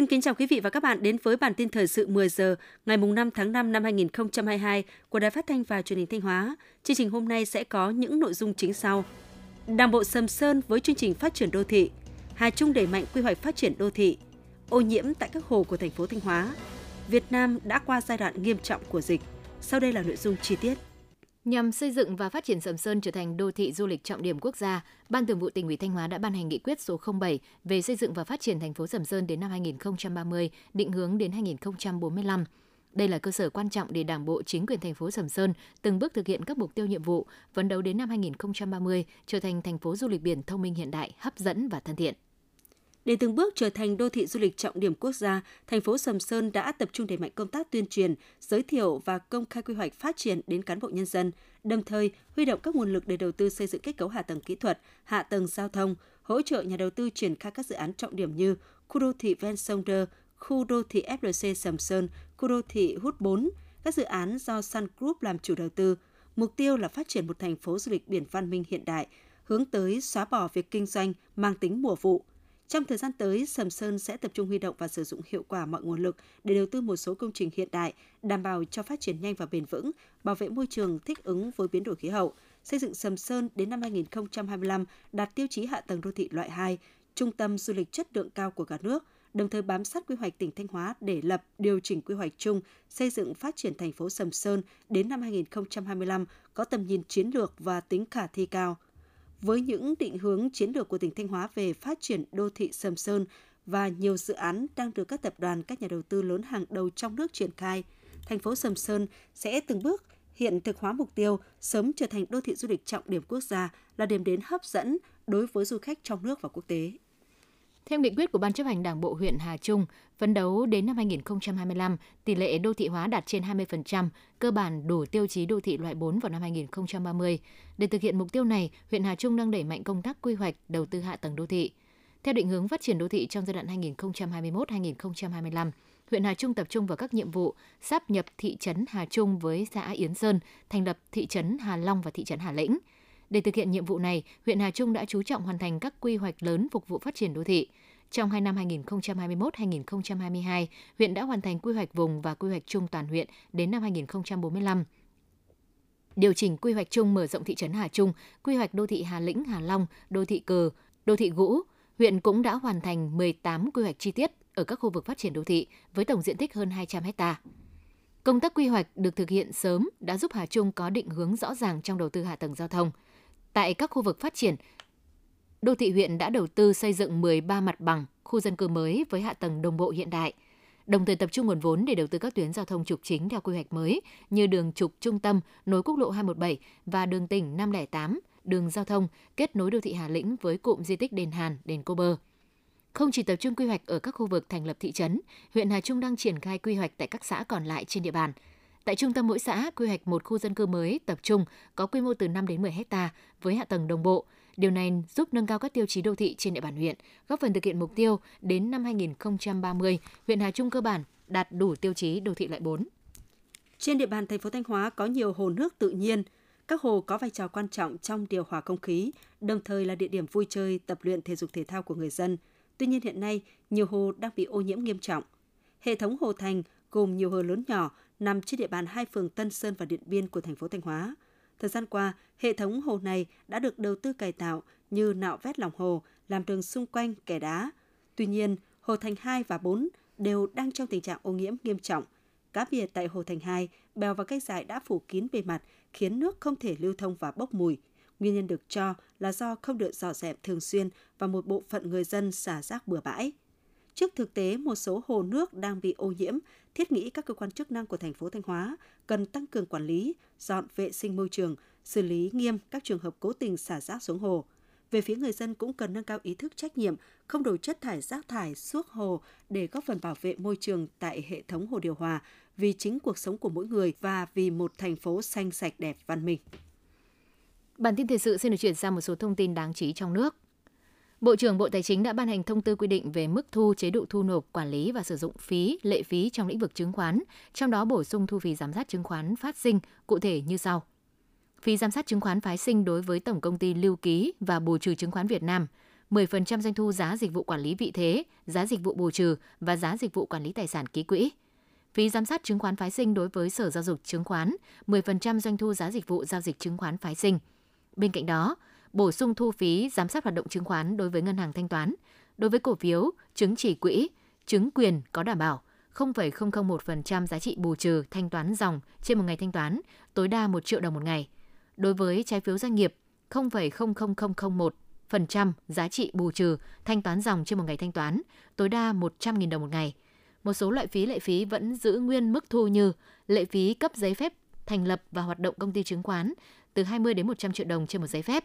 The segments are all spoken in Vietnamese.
Xin kính chào quý vị và các bạn đến với bản tin thời sự 10 giờ ngày 5 tháng 5 năm 2022 của Đài Phát thanh và Truyền hình Thanh Hóa. Chương trình hôm nay sẽ có những nội dung chính sau. Đảng bộ Sầm Sơn với chương trình phát triển đô thị, Hà Trung đẩy mạnh quy hoạch phát triển đô thị, ô nhiễm tại các hồ của thành phố Thanh Hóa. Việt Nam đã qua giai đoạn nghiêm trọng của dịch. Sau đây là nội dung chi tiết. Nhằm xây dựng và phát triển Sầm Sơn trở thành đô thị du lịch trọng điểm quốc gia, Ban Thường vụ tỉnh ủy Thanh Hóa đã ban hành nghị quyết số 07 về xây dựng và phát triển thành phố Sầm Sơn đến năm 2030, định hướng đến 2045. Đây là cơ sở quan trọng để Đảng bộ chính quyền thành phố Sầm Sơn từng bước thực hiện các mục tiêu nhiệm vụ, phấn đấu đến năm 2030 trở thành thành phố du lịch biển thông minh hiện đại, hấp dẫn và thân thiện. Để từng bước trở thành đô thị du lịch trọng điểm quốc gia, thành phố Sầm Sơn đã tập trung đẩy mạnh công tác tuyên truyền, giới thiệu và công khai quy hoạch phát triển đến cán bộ nhân dân, đồng thời huy động các nguồn lực để đầu tư xây dựng kết cấu hạ tầng kỹ thuật, hạ tầng giao thông, hỗ trợ nhà đầu tư triển khai các dự án trọng điểm như khu đô thị ven sông Đơ, khu đô thị FLC Sầm Sơn, khu đô thị Hút 4, các dự án do Sun Group làm chủ đầu tư. Mục tiêu là phát triển một thành phố du lịch biển văn minh hiện đại, hướng tới xóa bỏ việc kinh doanh mang tính mùa vụ, trong thời gian tới, Sầm Sơn sẽ tập trung huy động và sử dụng hiệu quả mọi nguồn lực để đầu tư một số công trình hiện đại, đảm bảo cho phát triển nhanh và bền vững, bảo vệ môi trường thích ứng với biến đổi khí hậu, xây dựng Sầm Sơn đến năm 2025 đạt tiêu chí hạ tầng đô thị loại 2, trung tâm du lịch chất lượng cao của cả nước, đồng thời bám sát quy hoạch tỉnh Thanh Hóa để lập điều chỉnh quy hoạch chung xây dựng phát triển thành phố Sầm Sơn đến năm 2025 có tầm nhìn chiến lược và tính khả thi cao – với những định hướng chiến lược của tỉnh Thanh Hóa về phát triển đô thị Sầm Sơn và nhiều dự án đang được các tập đoàn, các nhà đầu tư lớn hàng đầu trong nước triển khai, thành phố Sầm Sơn sẽ từng bước hiện thực hóa mục tiêu sớm trở thành đô thị du lịch trọng điểm quốc gia là điểm đến hấp dẫn đối với du khách trong nước và quốc tế. Theo nghị quyết của Ban chấp hành Đảng bộ huyện Hà Trung, phấn đấu đến năm 2025, tỷ lệ đô thị hóa đạt trên 20%, cơ bản đủ tiêu chí đô thị loại 4 vào năm 2030. Để thực hiện mục tiêu này, huyện Hà Trung đang đẩy mạnh công tác quy hoạch, đầu tư hạ tầng đô thị. Theo định hướng phát triển đô thị trong giai đoạn 2021-2025, huyện Hà Trung tập trung vào các nhiệm vụ sáp nhập thị trấn Hà Trung với xã Yến Sơn, thành lập thị trấn Hà Long và thị trấn Hà Lĩnh – để thực hiện nhiệm vụ này, huyện Hà Trung đã chú trọng hoàn thành các quy hoạch lớn phục vụ phát triển đô thị. Trong hai năm 2021-2022, huyện đã hoàn thành quy hoạch vùng và quy hoạch chung toàn huyện đến năm 2045. Điều chỉnh quy hoạch chung mở rộng thị trấn Hà Trung, quy hoạch đô thị Hà Lĩnh, Hà Long, đô thị Cờ, đô thị Gũ, huyện cũng đã hoàn thành 18 quy hoạch chi tiết ở các khu vực phát triển đô thị với tổng diện tích hơn 200 ha. Công tác quy hoạch được thực hiện sớm đã giúp Hà Trung có định hướng rõ ràng trong đầu tư hạ tầng giao thông – Tại các khu vực phát triển, đô thị huyện đã đầu tư xây dựng 13 mặt bằng, khu dân cư mới với hạ tầng đồng bộ hiện đại, đồng thời tập trung nguồn vốn để đầu tư các tuyến giao thông trục chính theo quy hoạch mới như đường trục trung tâm nối quốc lộ 217 và đường tỉnh 508, đường giao thông kết nối đô thị Hà Lĩnh với cụm di tích Đền Hàn, Đền Cô Bơ. Không chỉ tập trung quy hoạch ở các khu vực thành lập thị trấn, huyện Hà Trung đang triển khai quy hoạch tại các xã còn lại trên địa bàn – Tại trung tâm mỗi xã, quy hoạch một khu dân cư mới tập trung có quy mô từ 5 đến 10 hecta với hạ tầng đồng bộ. Điều này giúp nâng cao các tiêu chí đô thị trên địa bàn huyện, góp phần thực hiện mục tiêu đến năm 2030, huyện Hà Trung cơ bản đạt đủ tiêu chí đô thị loại 4. Trên địa bàn thành phố Thanh Hóa có nhiều hồ nước tự nhiên. Các hồ có vai trò quan trọng trong điều hòa không khí, đồng thời là địa điểm vui chơi, tập luyện thể dục thể thao của người dân. Tuy nhiên hiện nay, nhiều hồ đang bị ô nhiễm nghiêm trọng. Hệ thống hồ thành gồm nhiều hồ lớn nhỏ nằm trên địa bàn hai phường Tân Sơn và Điện Biên của thành phố Thanh Hóa. Thời gian qua, hệ thống hồ này đã được đầu tư cải tạo như nạo vét lòng hồ, làm đường xung quanh kẻ đá. Tuy nhiên, hồ Thành 2 và 4 đều đang trong tình trạng ô nhiễm nghiêm trọng. Cá biệt tại hồ Thành 2, bèo và cây dại đã phủ kín bề mặt, khiến nước không thể lưu thông và bốc mùi. Nguyên nhân được cho là do không được dò dẹp thường xuyên và một bộ phận người dân xả rác bừa bãi. Trước thực tế một số hồ nước đang bị ô nhiễm, thiết nghĩ các cơ quan chức năng của thành phố Thanh Hóa cần tăng cường quản lý, dọn vệ sinh môi trường, xử lý nghiêm các trường hợp cố tình xả rác xuống hồ. Về phía người dân cũng cần nâng cao ý thức trách nhiệm, không đổ chất thải rác thải suốt hồ để góp phần bảo vệ môi trường tại hệ thống hồ điều hòa vì chính cuộc sống của mỗi người và vì một thành phố xanh sạch đẹp văn minh. Bản tin thời sự xin được chuyển sang một số thông tin đáng chú ý trong nước. Bộ trưởng Bộ Tài chính đã ban hành thông tư quy định về mức thu, chế độ thu nộp, quản lý và sử dụng phí, lệ phí trong lĩnh vực chứng khoán, trong đó bổ sung thu phí giám sát chứng khoán phát sinh cụ thể như sau. Phí giám sát chứng khoán phái sinh đối với Tổng công ty Lưu ký và Bù trừ chứng khoán Việt Nam 10% doanh thu giá dịch vụ quản lý vị thế, giá dịch vụ bù trừ và giá dịch vụ quản lý tài sản ký quỹ. Phí giám sát chứng khoán phái sinh đối với Sở Giao dịch Chứng khoán, 10% doanh thu giá dịch vụ giao dịch chứng khoán phái sinh. Bên cạnh đó, bổ sung thu phí giám sát hoạt động chứng khoán đối với ngân hàng thanh toán, đối với cổ phiếu, chứng chỉ quỹ, chứng quyền có đảm bảo 0,001% giá trị bù trừ thanh toán dòng trên một ngày thanh toán, tối đa 1 triệu đồng một ngày. Đối với trái phiếu doanh nghiệp, 0,00001% giá trị bù trừ thanh toán dòng trên một ngày thanh toán, tối đa 100.000 đồng một ngày. Một số loại phí lệ phí vẫn giữ nguyên mức thu như lệ phí cấp giấy phép thành lập và hoạt động công ty chứng khoán từ 20 đến 100 triệu đồng trên một giấy phép.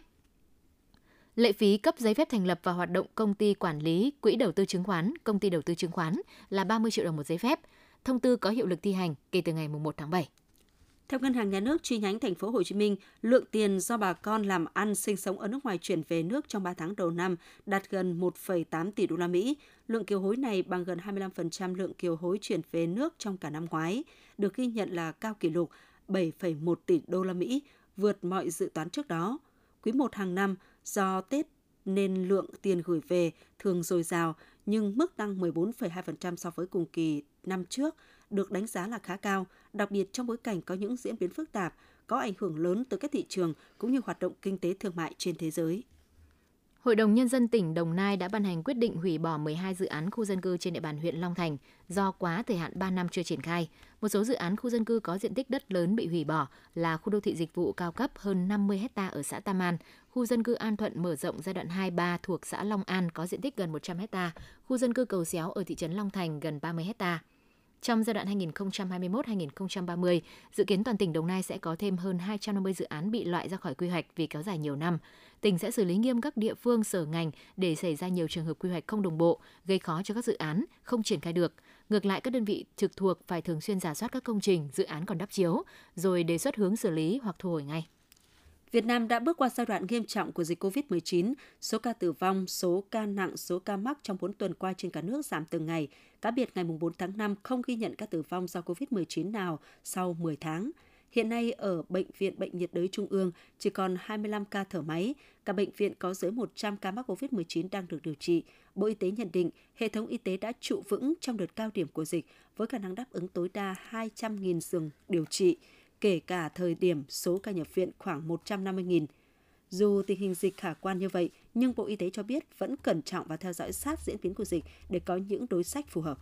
Lệ phí cấp giấy phép thành lập và hoạt động công ty quản lý quỹ đầu tư chứng khoán, công ty đầu tư chứng khoán là 30 triệu đồng một giấy phép. Thông tư có hiệu lực thi hành kể từ ngày 1 tháng 7. Theo Ngân hàng Nhà nước chi nhánh thành phố Hồ Chí Minh, lượng tiền do bà con làm ăn sinh sống ở nước ngoài chuyển về nước trong 3 tháng đầu năm đạt gần 1,8 tỷ đô la Mỹ. Lượng kiều hối này bằng gần 25% lượng kiều hối chuyển về nước trong cả năm ngoái, được ghi nhận là cao kỷ lục 7,1 tỷ đô la Mỹ, vượt mọi dự toán trước đó. Quý 1 hàng năm, do Tết nên lượng tiền gửi về thường dồi dào, nhưng mức tăng 14,2% so với cùng kỳ năm trước được đánh giá là khá cao, đặc biệt trong bối cảnh có những diễn biến phức tạp, có ảnh hưởng lớn tới các thị trường cũng như hoạt động kinh tế thương mại trên thế giới. Hội đồng Nhân dân tỉnh Đồng Nai đã ban hành quyết định hủy bỏ 12 dự án khu dân cư trên địa bàn huyện Long Thành do quá thời hạn 3 năm chưa triển khai. Một số dự án khu dân cư có diện tích đất lớn bị hủy bỏ là khu đô thị dịch vụ cao cấp hơn 50 hecta ở xã Tam An, khu dân cư An Thuận mở rộng giai đoạn 2-3 thuộc xã Long An có diện tích gần 100 hecta, khu dân cư Cầu Xéo ở thị trấn Long Thành gần 30 hecta. Trong giai đoạn 2021-2030, dự kiến toàn tỉnh Đồng Nai sẽ có thêm hơn 250 dự án bị loại ra khỏi quy hoạch vì kéo dài nhiều năm. Tỉnh sẽ xử lý nghiêm các địa phương sở ngành để xảy ra nhiều trường hợp quy hoạch không đồng bộ, gây khó cho các dự án không triển khai được. Ngược lại, các đơn vị trực thuộc phải thường xuyên giả soát các công trình, dự án còn đắp chiếu, rồi đề xuất hướng xử lý hoặc thu hồi ngay. Việt Nam đã bước qua giai đoạn nghiêm trọng của dịch COVID-19, số ca tử vong, số ca nặng, số ca mắc trong 4 tuần qua trên cả nước giảm từng ngày. Cá biệt ngày 4 tháng 5 không ghi nhận ca tử vong do COVID-19 nào sau 10 tháng. Hiện nay ở Bệnh viện Bệnh nhiệt đới Trung ương chỉ còn 25 ca thở máy, cả bệnh viện có dưới 100 ca mắc COVID-19 đang được điều trị. Bộ Y tế nhận định hệ thống y tế đã trụ vững trong đợt cao điểm của dịch với khả năng đáp ứng tối đa 200.000 giường điều trị kể cả thời điểm số ca nhập viện khoảng 150.000. Dù tình hình dịch khả quan như vậy, nhưng Bộ Y tế cho biết vẫn cẩn trọng và theo dõi sát diễn biến của dịch để có những đối sách phù hợp.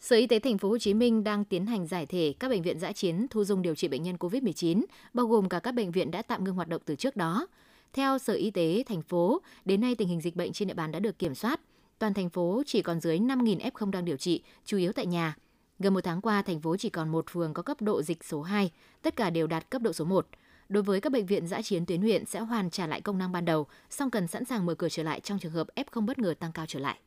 Sở Y tế thành phố Hồ Chí Minh đang tiến hành giải thể các bệnh viện giã chiến thu dung điều trị bệnh nhân COVID-19, bao gồm cả các bệnh viện đã tạm ngưng hoạt động từ trước đó. Theo Sở Y tế thành phố, đến nay tình hình dịch bệnh trên địa bàn đã được kiểm soát. Toàn thành phố chỉ còn dưới 5.000 F0 đang điều trị, chủ yếu tại nhà. Gần một tháng qua, thành phố chỉ còn một phường có cấp độ dịch số 2, tất cả đều đạt cấp độ số 1. Đối với các bệnh viện giã chiến tuyến huyện sẽ hoàn trả lại công năng ban đầu, song cần sẵn sàng mở cửa trở lại trong trường hợp F0 bất ngờ tăng cao trở lại.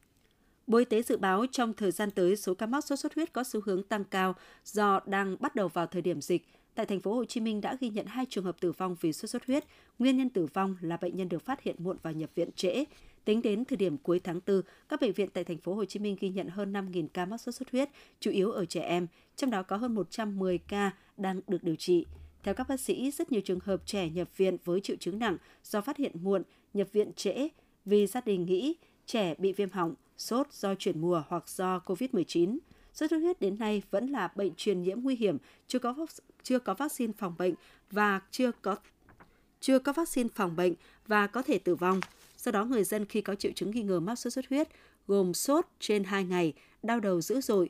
Bộ Y tế dự báo trong thời gian tới số ca mắc sốt xuất huyết có xu hướng tăng cao do đang bắt đầu vào thời điểm dịch. Tại thành phố Hồ Chí Minh đã ghi nhận hai trường hợp tử vong vì sốt xuất huyết. Nguyên nhân tử vong là bệnh nhân được phát hiện muộn và nhập viện trễ. Tính đến thời điểm cuối tháng 4, các bệnh viện tại thành phố Hồ Chí Minh ghi nhận hơn 5.000 ca mắc sốt xuất huyết, chủ yếu ở trẻ em, trong đó có hơn 110 ca đang được điều trị. Theo các bác sĩ, rất nhiều trường hợp trẻ nhập viện với triệu chứng nặng do phát hiện muộn, nhập viện trễ vì gia đình nghĩ trẻ bị viêm họng, sốt do chuyển mùa hoặc do COVID-19. Sốt xuất huyết đến nay vẫn là bệnh truyền nhiễm nguy hiểm, chưa có chưa có vaccine phòng bệnh và chưa có chưa có vaccine phòng bệnh và có thể tử vong. Do đó, người dân khi có triệu chứng nghi ngờ mắc sốt xuất huyết gồm sốt trên 2 ngày, đau đầu dữ dội,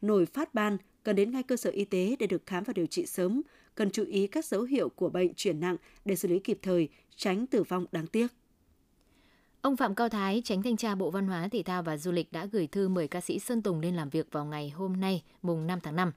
nổi phát ban, cần đến ngay cơ sở y tế để được khám và điều trị sớm, cần chú ý các dấu hiệu của bệnh chuyển nặng để xử lý kịp thời, tránh tử vong đáng tiếc. Ông Phạm Cao Thái, tránh thanh tra Bộ Văn hóa, Thể thao và Du lịch đã gửi thư mời ca sĩ Sơn Tùng lên làm việc vào ngày hôm nay, mùng 5 tháng 5.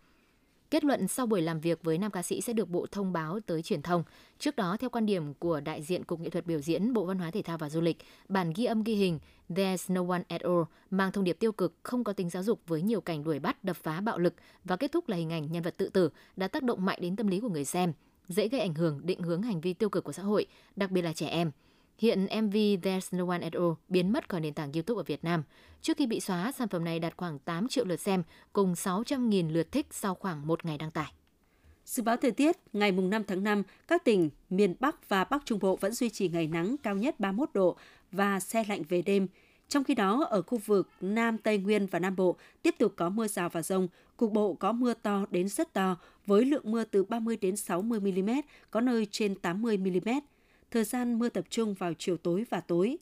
Kết luận sau buổi làm việc với nam ca sĩ sẽ được Bộ thông báo tới truyền thông. Trước đó, theo quan điểm của đại diện Cục Nghệ thuật biểu diễn Bộ Văn hóa Thể thao và Du lịch, bản ghi âm ghi hình There's No One at All mang thông điệp tiêu cực, không có tính giáo dục với nhiều cảnh đuổi bắt, đập phá, bạo lực và kết thúc là hình ảnh nhân vật tự tử đã tác động mạnh đến tâm lý của người xem, dễ gây ảnh hưởng định hướng hành vi tiêu cực của xã hội, đặc biệt là trẻ em. Hiện MV There's No One at All biến mất khỏi nền tảng YouTube ở Việt Nam. Trước khi bị xóa, sản phẩm này đạt khoảng 8 triệu lượt xem cùng 600.000 lượt thích sau khoảng một ngày đăng tải. Dự báo thời tiết, ngày mùng 5 tháng 5, các tỉnh miền Bắc và Bắc Trung Bộ vẫn duy trì ngày nắng cao nhất 31 độ, và xe lạnh về đêm. Trong khi đó, ở khu vực Nam Tây Nguyên và Nam Bộ tiếp tục có mưa rào và rông, cục bộ có mưa to đến rất to với lượng mưa từ 30 đến 60 mm, có nơi trên 80 mm. Thời gian mưa tập trung vào chiều tối và tối.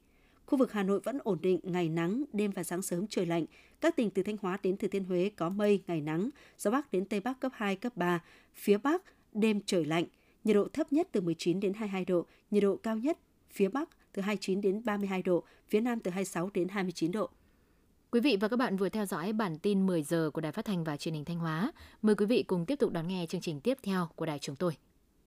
Khu vực Hà Nội vẫn ổn định, ngày nắng, đêm và sáng sớm trời lạnh. Các tỉnh từ Thanh Hóa đến Thừa Thiên Huế có mây, ngày nắng, gió Bắc đến Tây Bắc cấp 2, cấp 3. Phía Bắc, đêm trời lạnh, nhiệt độ thấp nhất từ 19 đến 22 độ, nhiệt độ cao nhất phía Bắc từ 29 đến 32 độ, phía Nam từ 26 đến 29 độ. Quý vị và các bạn vừa theo dõi bản tin 10 giờ của Đài Phát thanh và Truyền hình Thanh Hóa. Mời quý vị cùng tiếp tục đón nghe chương trình tiếp theo của đài chúng tôi.